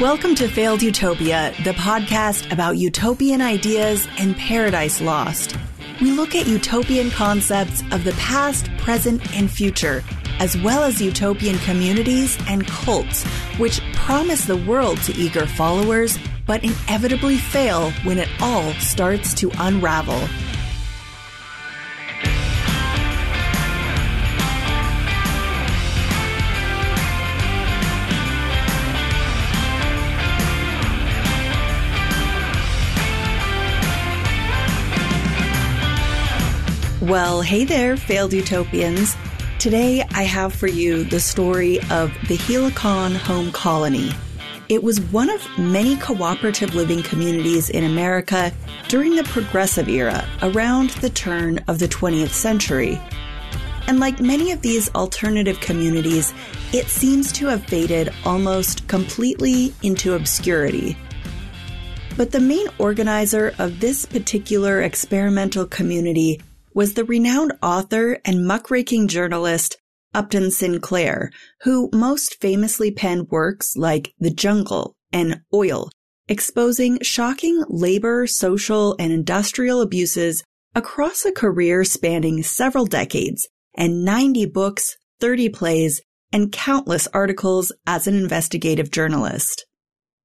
Welcome to Failed Utopia, the podcast about utopian ideas and paradise lost. We look at utopian concepts of the past, present, and future, as well as utopian communities and cults, which promise the world to eager followers, but inevitably fail when it all starts to unravel. Well, hey there, failed utopians. Today I have for you the story of the Helicon Home Colony. It was one of many cooperative living communities in America during the Progressive Era around the turn of the 20th century. And like many of these alternative communities, it seems to have faded almost completely into obscurity. But the main organizer of this particular experimental community was the renowned author and muckraking journalist Upton Sinclair, who most famously penned works like The Jungle and Oil, exposing shocking labor, social, and industrial abuses across a career spanning several decades and 90 books, 30 plays, and countless articles as an investigative journalist.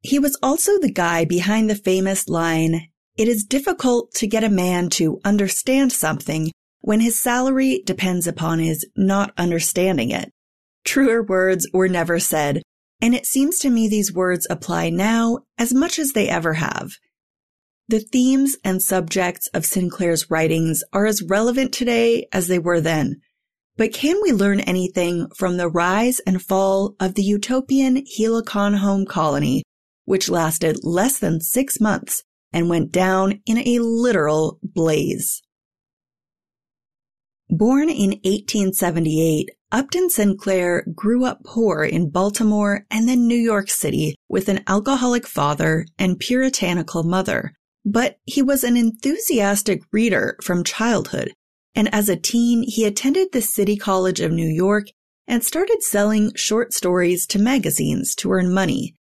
He was also the guy behind the famous line, it is difficult to get a man to understand something when his salary depends upon his not understanding it. Truer words were never said, and it seems to me these words apply now as much as they ever have. The themes and subjects of Sinclair's writings are as relevant today as they were then. But can we learn anything from the rise and fall of the utopian Helicon home colony, which lasted less than six months and went down in a literal blaze. Born in 1878, Upton Sinclair grew up poor in Baltimore and then New York City with an alcoholic father and puritanical mother. But he was an enthusiastic reader from childhood, and as a teen, he attended the City College of New York and started selling short stories to magazines to earn money.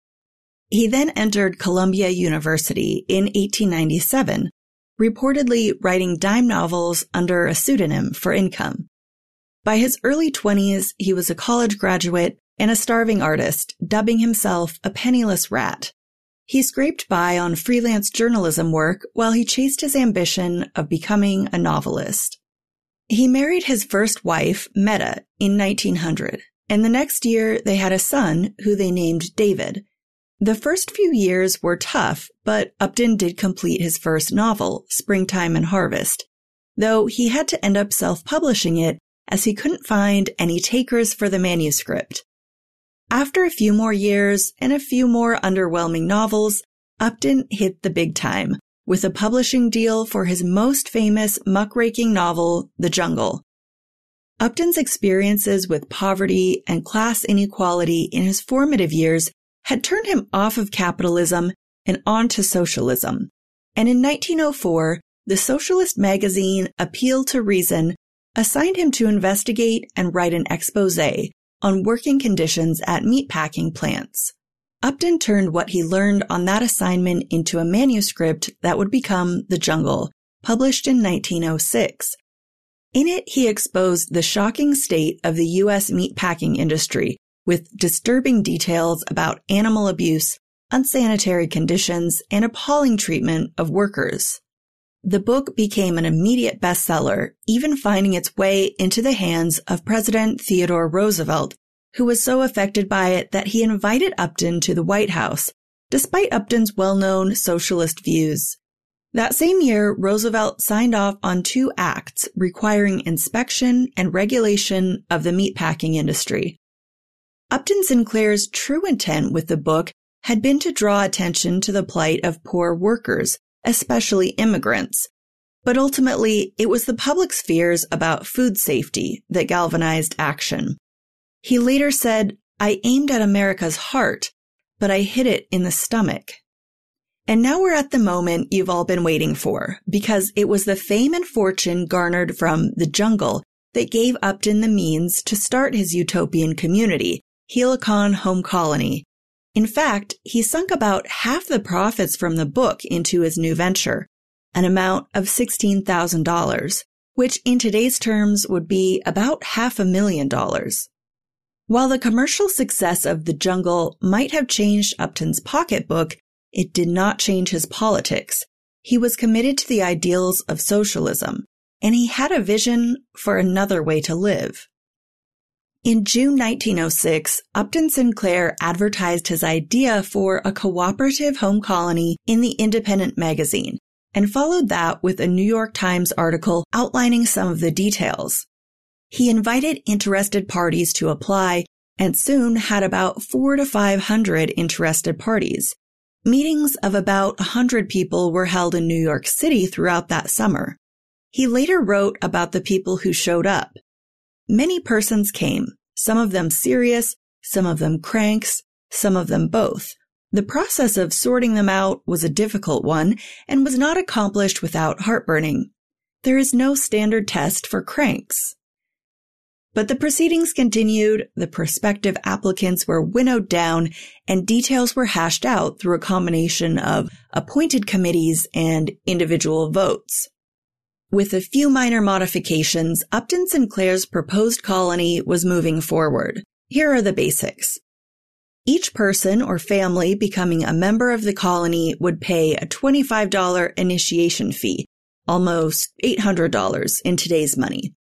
He then entered Columbia University in 1897, reportedly writing dime novels under a pseudonym for income. By his early 20s, he was a college graduate and a starving artist, dubbing himself a penniless rat. He scraped by on freelance journalism work while he chased his ambition of becoming a novelist. He married his first wife, Meta, in 1900, and the next year they had a son who they named David, the first few years were tough, but Upton did complete his first novel, Springtime and Harvest, though he had to end up self-publishing it as he couldn't find any takers for the manuscript. After a few more years and a few more underwhelming novels, Upton hit the big time with a publishing deal for his most famous muckraking novel, The Jungle. Upton's experiences with poverty and class inequality in his formative years had turned him off of capitalism and onto socialism. And in 1904, the socialist magazine Appeal to Reason assigned him to investigate and write an expose on working conditions at meatpacking plants. Upton turned what he learned on that assignment into a manuscript that would become The Jungle, published in 1906. In it, he exposed the shocking state of the U.S. meatpacking industry with disturbing details about animal abuse, unsanitary conditions, and appalling treatment of workers. The book became an immediate bestseller, even finding its way into the hands of President Theodore Roosevelt, who was so affected by it that he invited Upton to the White House, despite Upton's well-known socialist views. That same year, Roosevelt signed off on two acts requiring inspection and regulation of the meatpacking industry, Upton Sinclair's true intent with the book had been to draw attention to the plight of poor workers, especially immigrants. But ultimately, it was the public's fears about food safety that galvanized action. He later said, I aimed at America's heart, but I hit it in the stomach. And now we're at the moment you've all been waiting for, because it was the fame and fortune garnered from the jungle that gave Upton the means to start his utopian community, Helicon Home Colony, In fact, he sunk about half the profits from the book into his new venture, an amount of $16,000, which in today's terms would be about half a million dollars. While the commercial success of The Jungle might have changed Upton's pocketbook, it did not change his politics. He was committed to the ideals of socialism, and he had a vision for another way to live. In June 1906, Upton Sinclair advertised his idea for a cooperative home colony in the Independent magazine and followed that with a New York Times article outlining some of the details. He invited interested parties to apply and soon had about four to 500 interested parties. Meetings of about 100 people were held in New York City throughout that summer. He later wrote about the people who showed up. Many persons came, some of them serious, some of them cranks, some of them both. The process of sorting them out was a difficult one and was not accomplished without heartburning. There is no standard test for cranks. But the proceedings continued, the prospective applicants were winnowed down, and details were hashed out through a combination of appointed committees and individual votes. With a few minor modifications, Upton Sinclair's proposed colony was moving forward. Here are the basics. Each person or family becoming a member of the colony would pay a $25 initiation fee, almost $800 in today's money.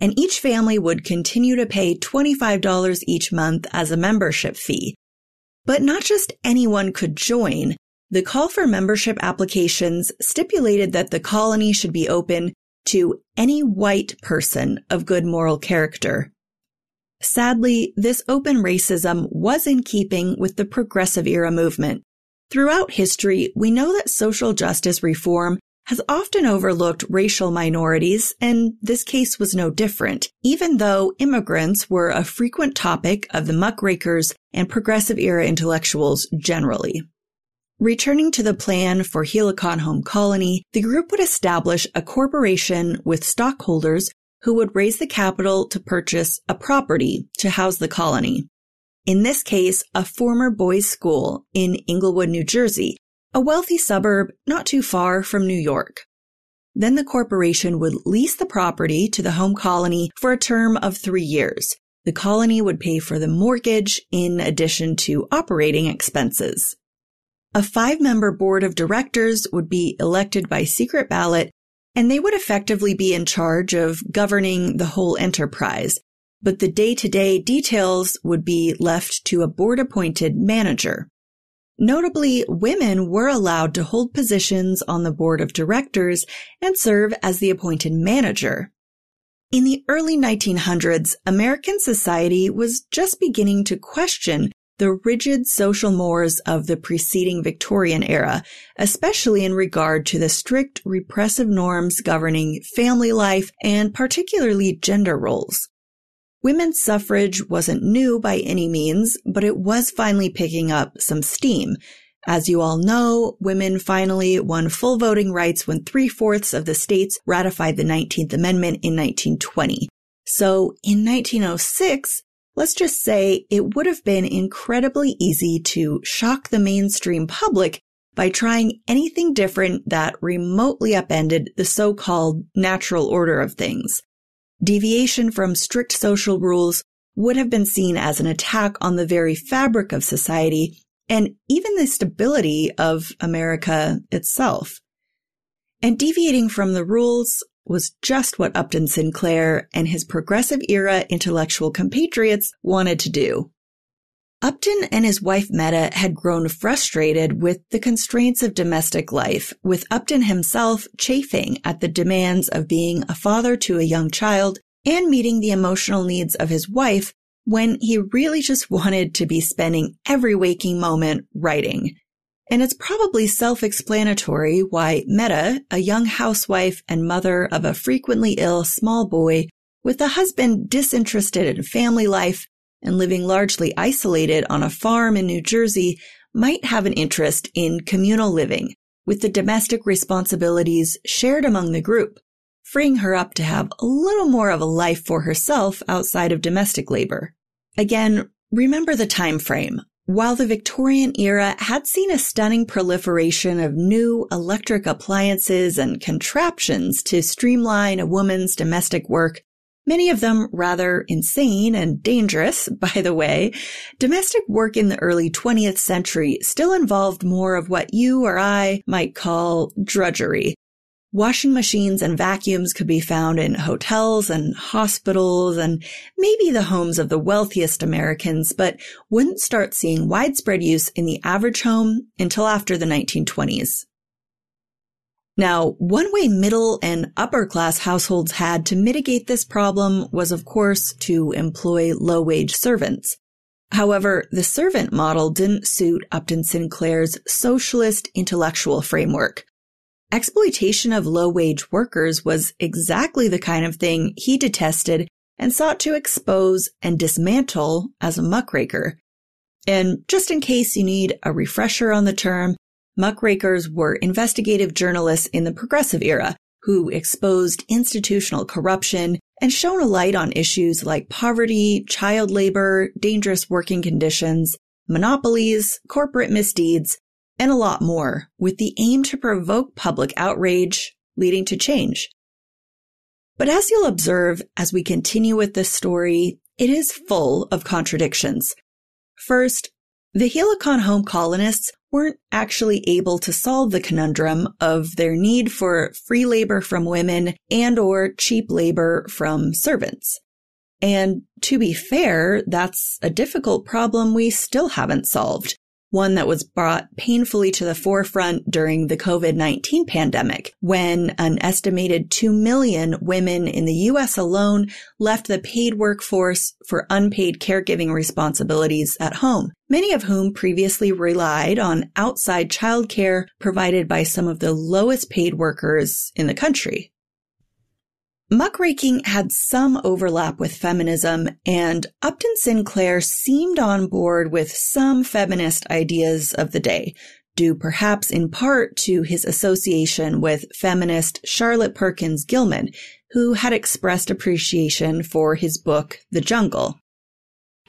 And each family would continue to pay $25 each month as a membership fee. But not just anyone could join. The call for membership applications stipulated that the colony should be open to any white person of good moral character. Sadly, this open racism was in keeping with the progressive era movement. Throughout history, we know that social justice reform has often overlooked racial minorities, and this case was no different, even though immigrants were a frequent topic of the muckrakers and progressive era intellectuals generally. Returning to the plan for Helicon Home Colony, the group would establish a corporation with stockholders who would raise the capital to purchase a property to house the colony. In this case, a former boys' school in Englewood, New Jersey, a wealthy suburb not too far from New York. Then the corporation would lease the property to the home colony for a term of three years. The colony would pay for the mortgage in addition to operating expenses. A five member board of directors would be elected by secret ballot and they would effectively be in charge of governing the whole enterprise. But the day to day details would be left to a board appointed manager. Notably, women were allowed to hold positions on the board of directors and serve as the appointed manager. In the early 1900s, American society was just beginning to question the rigid social mores of the preceding Victorian era, especially in regard to the strict repressive norms governing family life and particularly gender roles. Women's suffrage wasn't new by any means, but it was finally picking up some steam. As you all know, women finally won full voting rights when three fourths of the states ratified the 19th Amendment in 1920. So in 1906, Let's just say it would have been incredibly easy to shock the mainstream public by trying anything different that remotely upended the so-called natural order of things. Deviation from strict social rules would have been seen as an attack on the very fabric of society and even the stability of America itself. And deviating from the rules was just what Upton Sinclair and his progressive era intellectual compatriots wanted to do. Upton and his wife Meta had grown frustrated with the constraints of domestic life, with Upton himself chafing at the demands of being a father to a young child and meeting the emotional needs of his wife when he really just wanted to be spending every waking moment writing. And it's probably self-explanatory why Meta, a young housewife and mother of a frequently ill small boy, with a husband disinterested in family life and living largely isolated on a farm in New Jersey, might have an interest in communal living, with the domestic responsibilities shared among the group, freeing her up to have a little more of a life for herself outside of domestic labor. Again, remember the time frame. While the Victorian era had seen a stunning proliferation of new electric appliances and contraptions to streamline a woman's domestic work, many of them rather insane and dangerous, by the way, domestic work in the early 20th century still involved more of what you or I might call drudgery. Washing machines and vacuums could be found in hotels and hospitals and maybe the homes of the wealthiest Americans, but wouldn't start seeing widespread use in the average home until after the 1920s. Now, one way middle and upper class households had to mitigate this problem was, of course, to employ low wage servants. However, the servant model didn't suit Upton Sinclair's socialist intellectual framework. Exploitation of low wage workers was exactly the kind of thing he detested and sought to expose and dismantle as a muckraker. And just in case you need a refresher on the term, muckrakers were investigative journalists in the progressive era who exposed institutional corruption and shone a light on issues like poverty, child labor, dangerous working conditions, monopolies, corporate misdeeds, and a lot more with the aim to provoke public outrage, leading to change. But as you'll observe as we continue with this story, it is full of contradictions. First, the Helicon home colonists weren't actually able to solve the conundrum of their need for free labor from women and or cheap labor from servants. And to be fair, that's a difficult problem we still haven't solved one that was brought painfully to the forefront during the COVID-19 pandemic, when an estimated 2 million women in the US alone left the paid workforce for unpaid caregiving responsibilities at home, many of whom previously relied on outside childcare provided by some of the lowest paid workers in the country. Muckraking had some overlap with feminism, and Upton Sinclair seemed on board with some feminist ideas of the day, due perhaps in part to his association with feminist Charlotte Perkins Gilman, who had expressed appreciation for his book, The Jungle.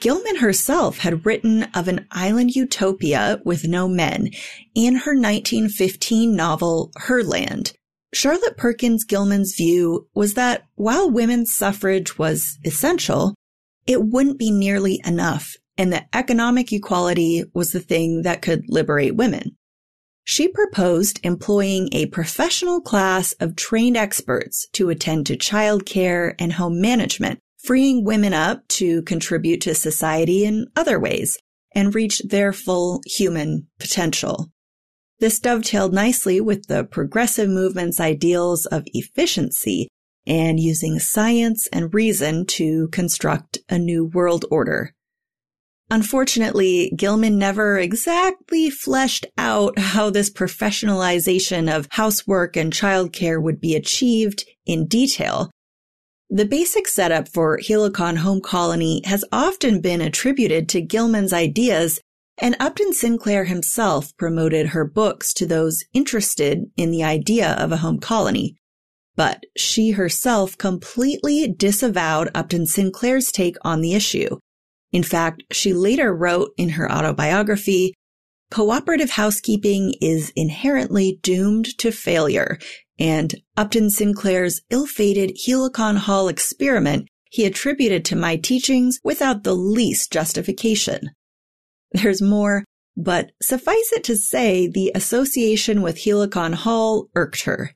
Gilman herself had written of an island utopia with no men in her 1915 novel Herland, Charlotte Perkins Gilman's view was that while women's suffrage was essential, it wouldn't be nearly enough and that economic equality was the thing that could liberate women. She proposed employing a professional class of trained experts to attend to childcare and home management, freeing women up to contribute to society in other ways and reach their full human potential. This dovetailed nicely with the progressive movement's ideals of efficiency and using science and reason to construct a new world order. Unfortunately, Gilman never exactly fleshed out how this professionalization of housework and childcare would be achieved in detail. The basic setup for Helicon Home Colony has often been attributed to Gilman's ideas and Upton Sinclair himself promoted her books to those interested in the idea of a home colony. But she herself completely disavowed Upton Sinclair's take on the issue. In fact, she later wrote in her autobiography, cooperative housekeeping is inherently doomed to failure, and Upton Sinclair's ill-fated Helicon Hall experiment he attributed to my teachings without the least justification. There's more, but suffice it to say the association with Helicon Hall irked her.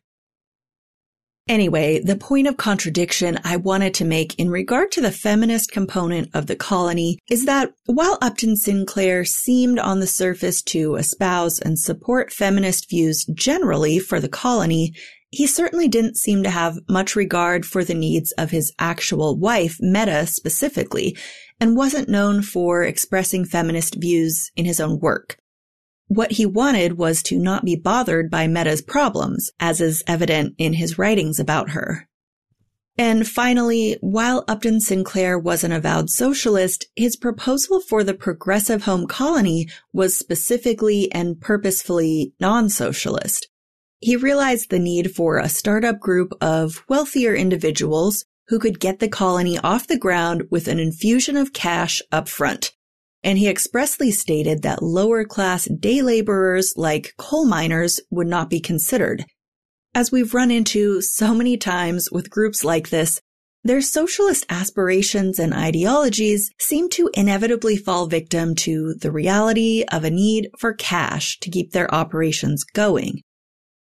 Anyway, the point of contradiction I wanted to make in regard to the feminist component of the colony is that while Upton Sinclair seemed on the surface to espouse and support feminist views generally for the colony, he certainly didn't seem to have much regard for the needs of his actual wife, Meta specifically, and wasn't known for expressing feminist views in his own work. What he wanted was to not be bothered by Meta's problems, as is evident in his writings about her. And finally, while Upton Sinclair was an avowed socialist, his proposal for the progressive home colony was specifically and purposefully non-socialist. He realized the need for a startup group of wealthier individuals who could get the colony off the ground with an infusion of cash up front. and he expressly stated that lower class day laborers like coal miners would not be considered. As we've run into so many times with groups like this, their socialist aspirations and ideologies seem to inevitably fall victim to the reality of a need for cash to keep their operations going.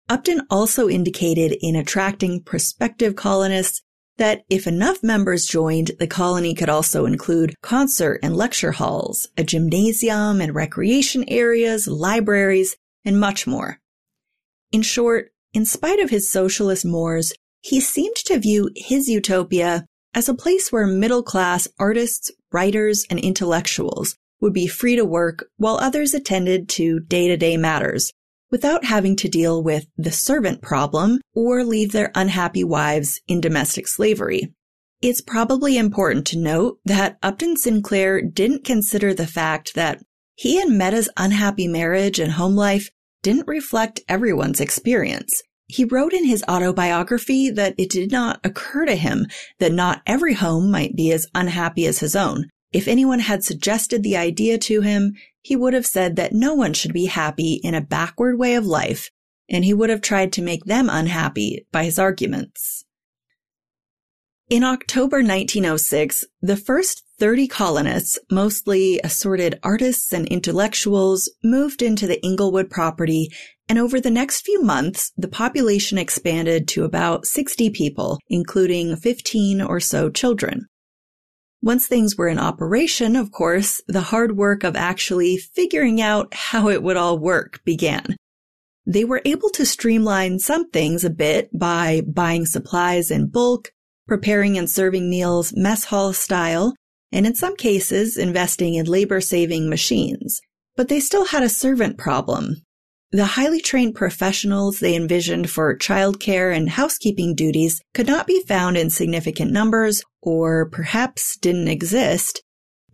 Upton also indicated in attracting prospective colonists that if enough members joined, the colony could also include concert and lecture halls, a gymnasium and recreation areas, libraries, and much more. In short, in spite of his socialist mores, he seemed to view his utopia as a place where middle class artists, writers, and intellectuals would be free to work while others attended to day to day matters without having to deal with the servant problem or leave their unhappy wives in domestic slavery. It's probably important to note that Upton Sinclair didn't consider the fact that he and Meta's unhappy marriage and home life didn't reflect everyone's experience. He wrote in his autobiography that it did not occur to him that not every home might be as unhappy as his own. If anyone had suggested the idea to him, he would have said that no one should be happy in a backward way of life, and he would have tried to make them unhappy by his arguments. In October 1906, the first 30 colonists, mostly assorted artists and intellectuals, moved into the Englewood property, and over the next few months, the population expanded to about 60 people, including 15 or so children. Once things were in operation, of course, the hard work of actually figuring out how it would all work began. They were able to streamline some things a bit by buying supplies in bulk, preparing and serving meals mess hall style, and in some cases investing in labor saving machines. But they still had a servant problem, the highly trained professionals they envisioned for childcare and housekeeping duties could not be found in significant numbers or perhaps didn't exist.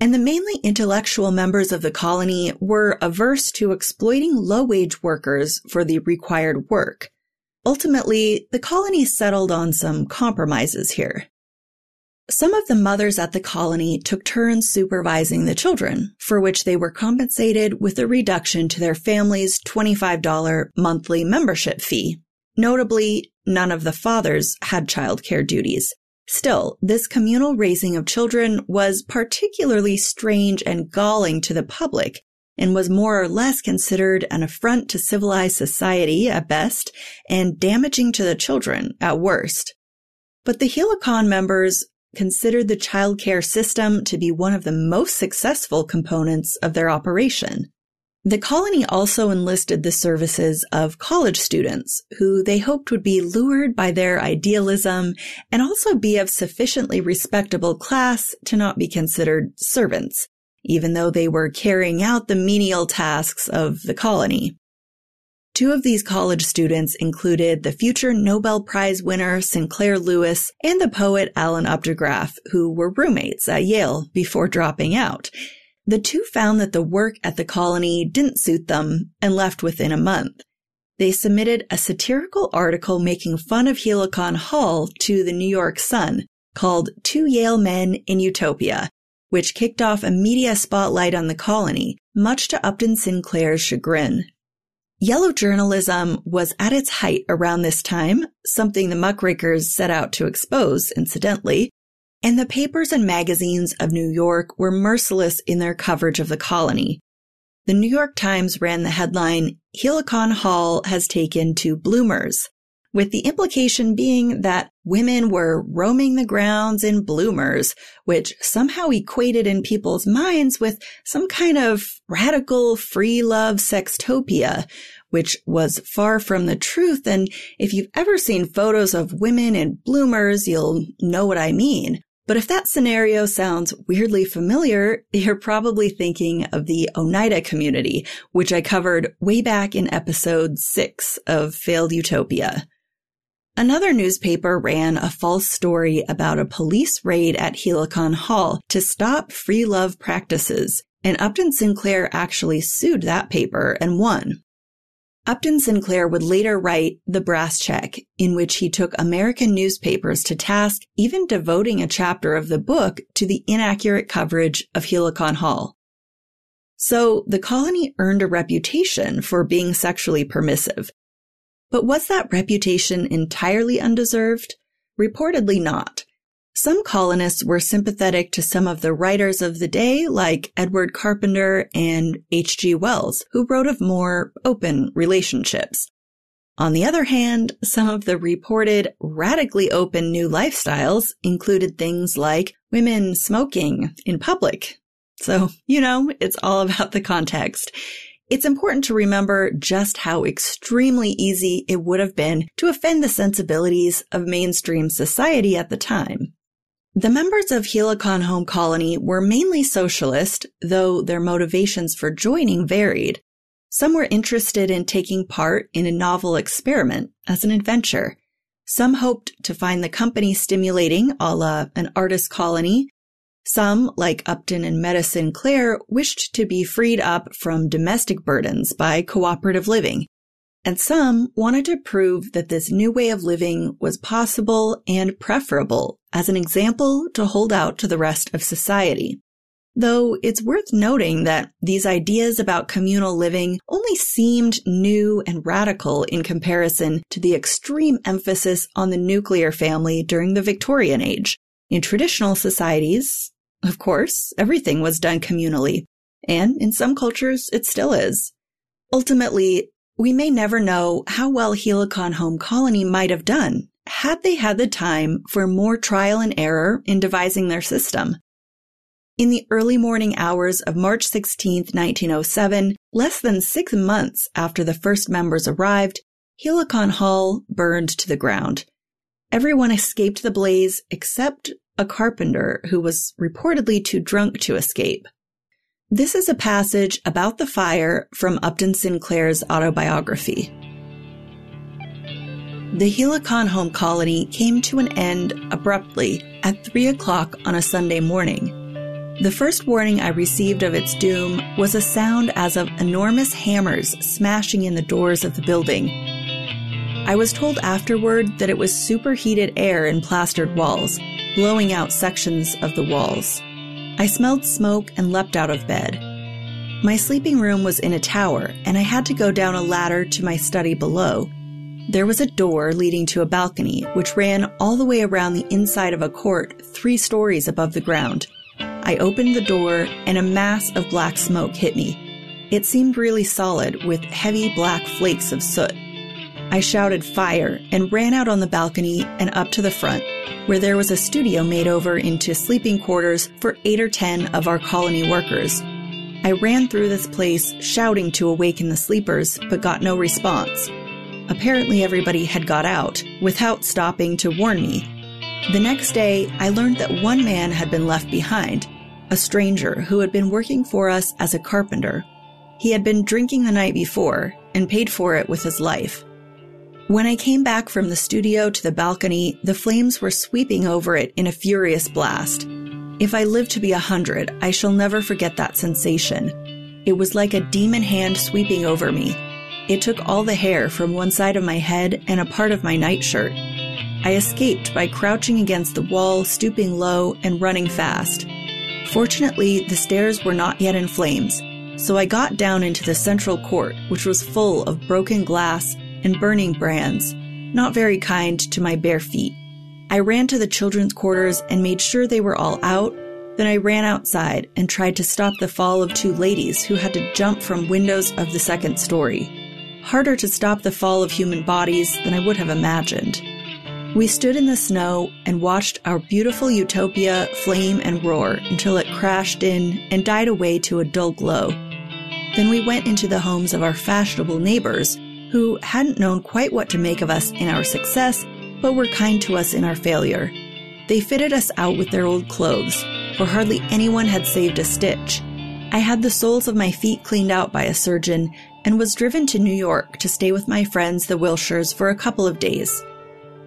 And the mainly intellectual members of the colony were averse to exploiting low wage workers for the required work. Ultimately, the colony settled on some compromises here. Some of the mothers at the colony took turns supervising the children, for which they were compensated with a reduction to their family's $25 monthly membership fee. Notably, none of the fathers had childcare duties. Still, this communal raising of children was particularly strange and galling to the public and was more or less considered an affront to civilized society at best and damaging to the children at worst. But the Helicon members considered the childcare system to be one of the most successful components of their operation. The colony also enlisted the services of college students who they hoped would be lured by their idealism and also be of sufficiently respectable class to not be considered servants, even though they were carrying out the menial tasks of the colony. Two of these college students included the future Nobel Prize winner Sinclair Lewis and the poet Allan Updegraff, who were roommates at Yale before dropping out. The two found that the work at the colony didn't suit them and left within a month. They submitted a satirical article making fun of Helicon Hall to the New York Sun called Two Yale Men in Utopia, which kicked off a media spotlight on the colony, much to Upton Sinclair's chagrin. Yellow journalism was at its height around this time, something the muckrakers set out to expose, incidentally, and the papers and magazines of New York were merciless in their coverage of the colony. The New York Times ran the headline, Helicon Hall has taken to bloomers, with the implication being that women were roaming the grounds in bloomers, which somehow equated in people's minds with some kind of radical free love sextopia, which was far from the truth. And if you've ever seen photos of women in bloomers, you'll know what I mean. But if that scenario sounds weirdly familiar, you're probably thinking of the Oneida community, which I covered way back in episode six of Failed Utopia. Another newspaper ran a false story about a police raid at Helicon Hall to stop free love practices, and Upton Sinclair actually sued that paper and won. Upton Sinclair would later write The Brass Check, in which he took American newspapers to task, even devoting a chapter of the book to the inaccurate coverage of Helicon Hall. So the colony earned a reputation for being sexually permissive. But was that reputation entirely undeserved? Reportedly not. Some colonists were sympathetic to some of the writers of the day, like Edward Carpenter and H.G. Wells, who wrote of more open relationships. On the other hand, some of the reported radically open new lifestyles included things like women smoking in public, so, you know, it's all about the context. It's important to remember just how extremely easy it would have been to offend the sensibilities of mainstream society at the time. The members of Helicon Home Colony were mainly socialist, though their motivations for joining varied. Some were interested in taking part in a novel experiment as an adventure. Some hoped to find the company stimulating a la an artist colony some, like Upton and Meta Sinclair, wished to be freed up from domestic burdens by cooperative living. And some wanted to prove that this new way of living was possible and preferable as an example to hold out to the rest of society. Though it's worth noting that these ideas about communal living only seemed new and radical in comparison to the extreme emphasis on the nuclear family during the Victorian age. In traditional societies, of course, everything was done communally, and in some cultures it still is. Ultimately, we may never know how well Helicon Home Colony might have done had they had the time for more trial and error in devising their system. In the early morning hours of March 16, 1907, less than six months after the first members arrived, Helicon Hall burned to the ground. Everyone escaped the blaze except a carpenter who was reportedly too drunk to escape. This is a passage about the fire from Upton Sinclair's autobiography. The Helicon home colony came to an end abruptly at three o'clock on a Sunday morning. The first warning I received of its doom was a sound as of enormous hammers smashing in the doors of the building. I was told afterward that it was superheated air in plastered walls, blowing out sections of the walls. I smelled smoke and leapt out of bed. My sleeping room was in a tower, and I had to go down a ladder to my study below. There was a door leading to a balcony, which ran all the way around the inside of a court three stories above the ground. I opened the door, and a mass of black smoke hit me. It seemed really solid, with heavy black flakes of soot. I shouted fire and ran out on the balcony and up to the front, where there was a studio made over into sleeping quarters for eight or ten of our colony workers. I ran through this place shouting to awaken the sleepers, but got no response. Apparently, everybody had got out without stopping to warn me. The next day, I learned that one man had been left behind, a stranger who had been working for us as a carpenter. He had been drinking the night before and paid for it with his life. When I came back from the studio to the balcony, the flames were sweeping over it in a furious blast. If I live to be a hundred, I shall never forget that sensation. It was like a demon hand sweeping over me. It took all the hair from one side of my head and a part of my nightshirt. I escaped by crouching against the wall, stooping low, and running fast. Fortunately, the stairs were not yet in flames, so I got down into the central court, which was full of broken glass and burning brands, not very kind to my bare feet. I ran to the children's quarters and made sure they were all out. Then I ran outside and tried to stop the fall of two ladies who had to jump from windows of the second story. Harder to stop the fall of human bodies than I would have imagined. We stood in the snow and watched our beautiful utopia flame and roar until it crashed in and died away to a dull glow. Then we went into the homes of our fashionable neighbors who hadn't known quite what to make of us in our success, but were kind to us in our failure. They fitted us out with their old clothes, for hardly anyone had saved a stitch. I had the soles of my feet cleaned out by a surgeon and was driven to New York to stay with my friends, the Wilshires, for a couple of days.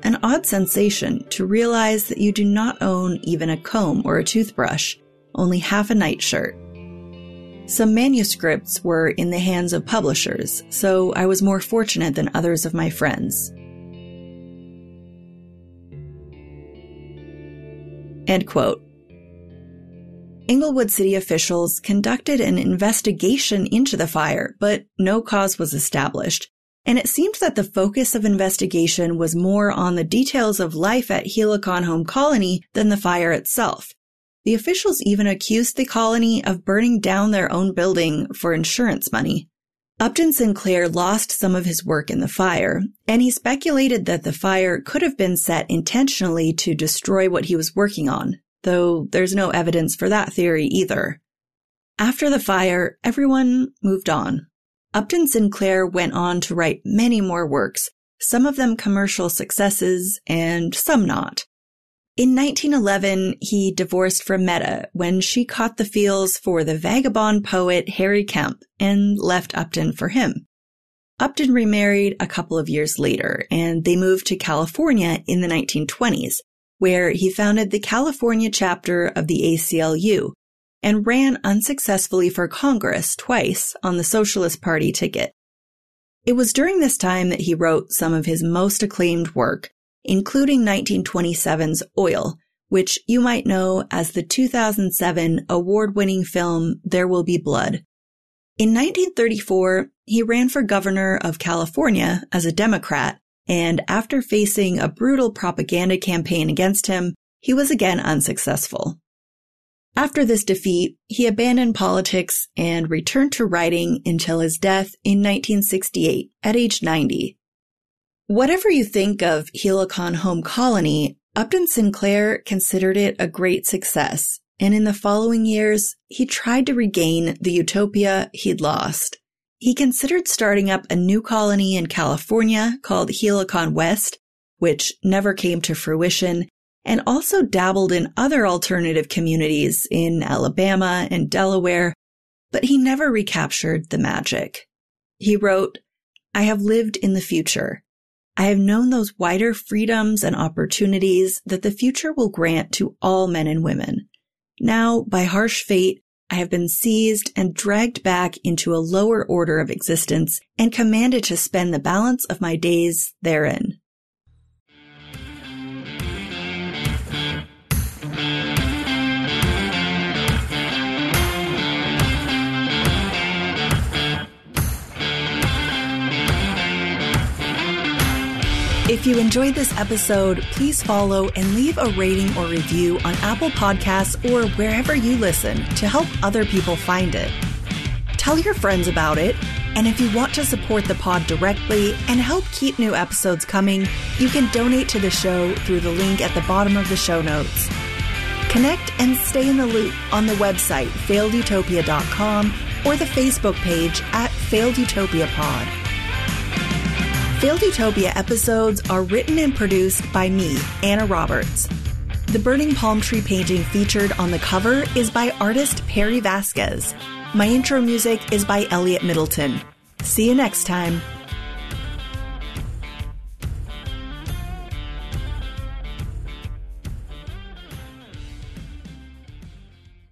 An odd sensation to realize that you do not own even a comb or a toothbrush, only half a nightshirt. Some manuscripts were in the hands of publishers, so I was more fortunate than others of my friends. End quote. Englewood City officials conducted an investigation into the fire, but no cause was established. And it seemed that the focus of investigation was more on the details of life at Helicon Home Colony than the fire itself. The officials even accused the colony of burning down their own building for insurance money. Upton Sinclair lost some of his work in the fire, and he speculated that the fire could have been set intentionally to destroy what he was working on, though there's no evidence for that theory either. After the fire, everyone moved on. Upton Sinclair went on to write many more works, some of them commercial successes and some not. In 1911, he divorced from Meta when she caught the feels for the vagabond poet Harry Kemp and left Upton for him. Upton remarried a couple of years later and they moved to California in the 1920s, where he founded the California chapter of the ACLU and ran unsuccessfully for Congress twice on the Socialist Party ticket. It was during this time that he wrote some of his most acclaimed work, including 1927's Oil, which you might know as the 2007 award-winning film There Will Be Blood. In 1934, he ran for governor of California as a Democrat, and after facing a brutal propaganda campaign against him, he was again unsuccessful. After this defeat, he abandoned politics and returned to writing until his death in 1968 at age 90. Whatever you think of Helicon Home Colony, Upton Sinclair considered it a great success, and in the following years, he tried to regain the utopia he'd lost. He considered starting up a new colony in California called Helicon West, which never came to fruition, and also dabbled in other alternative communities in Alabama and Delaware, but he never recaptured the magic. He wrote, I have lived in the future. I have known those wider freedoms and opportunities that the future will grant to all men and women. Now, by harsh fate, I have been seized and dragged back into a lower order of existence and commanded to spend the balance of my days therein. If you enjoyed this episode, please follow and leave a rating or review on Apple Podcasts or wherever you listen to help other people find it. Tell your friends about it, and if you want to support the pod directly and help keep new episodes coming, you can donate to the show through the link at the bottom of the show notes. Connect and stay in the loop on the website failedutopia.com or the Facebook page at Failed Utopia Pod. Failed Utopia episodes are written and produced by me, Anna Roberts. The burning palm tree painting featured on the cover is by artist Perry Vasquez. My intro music is by Elliot Middleton. See you next time.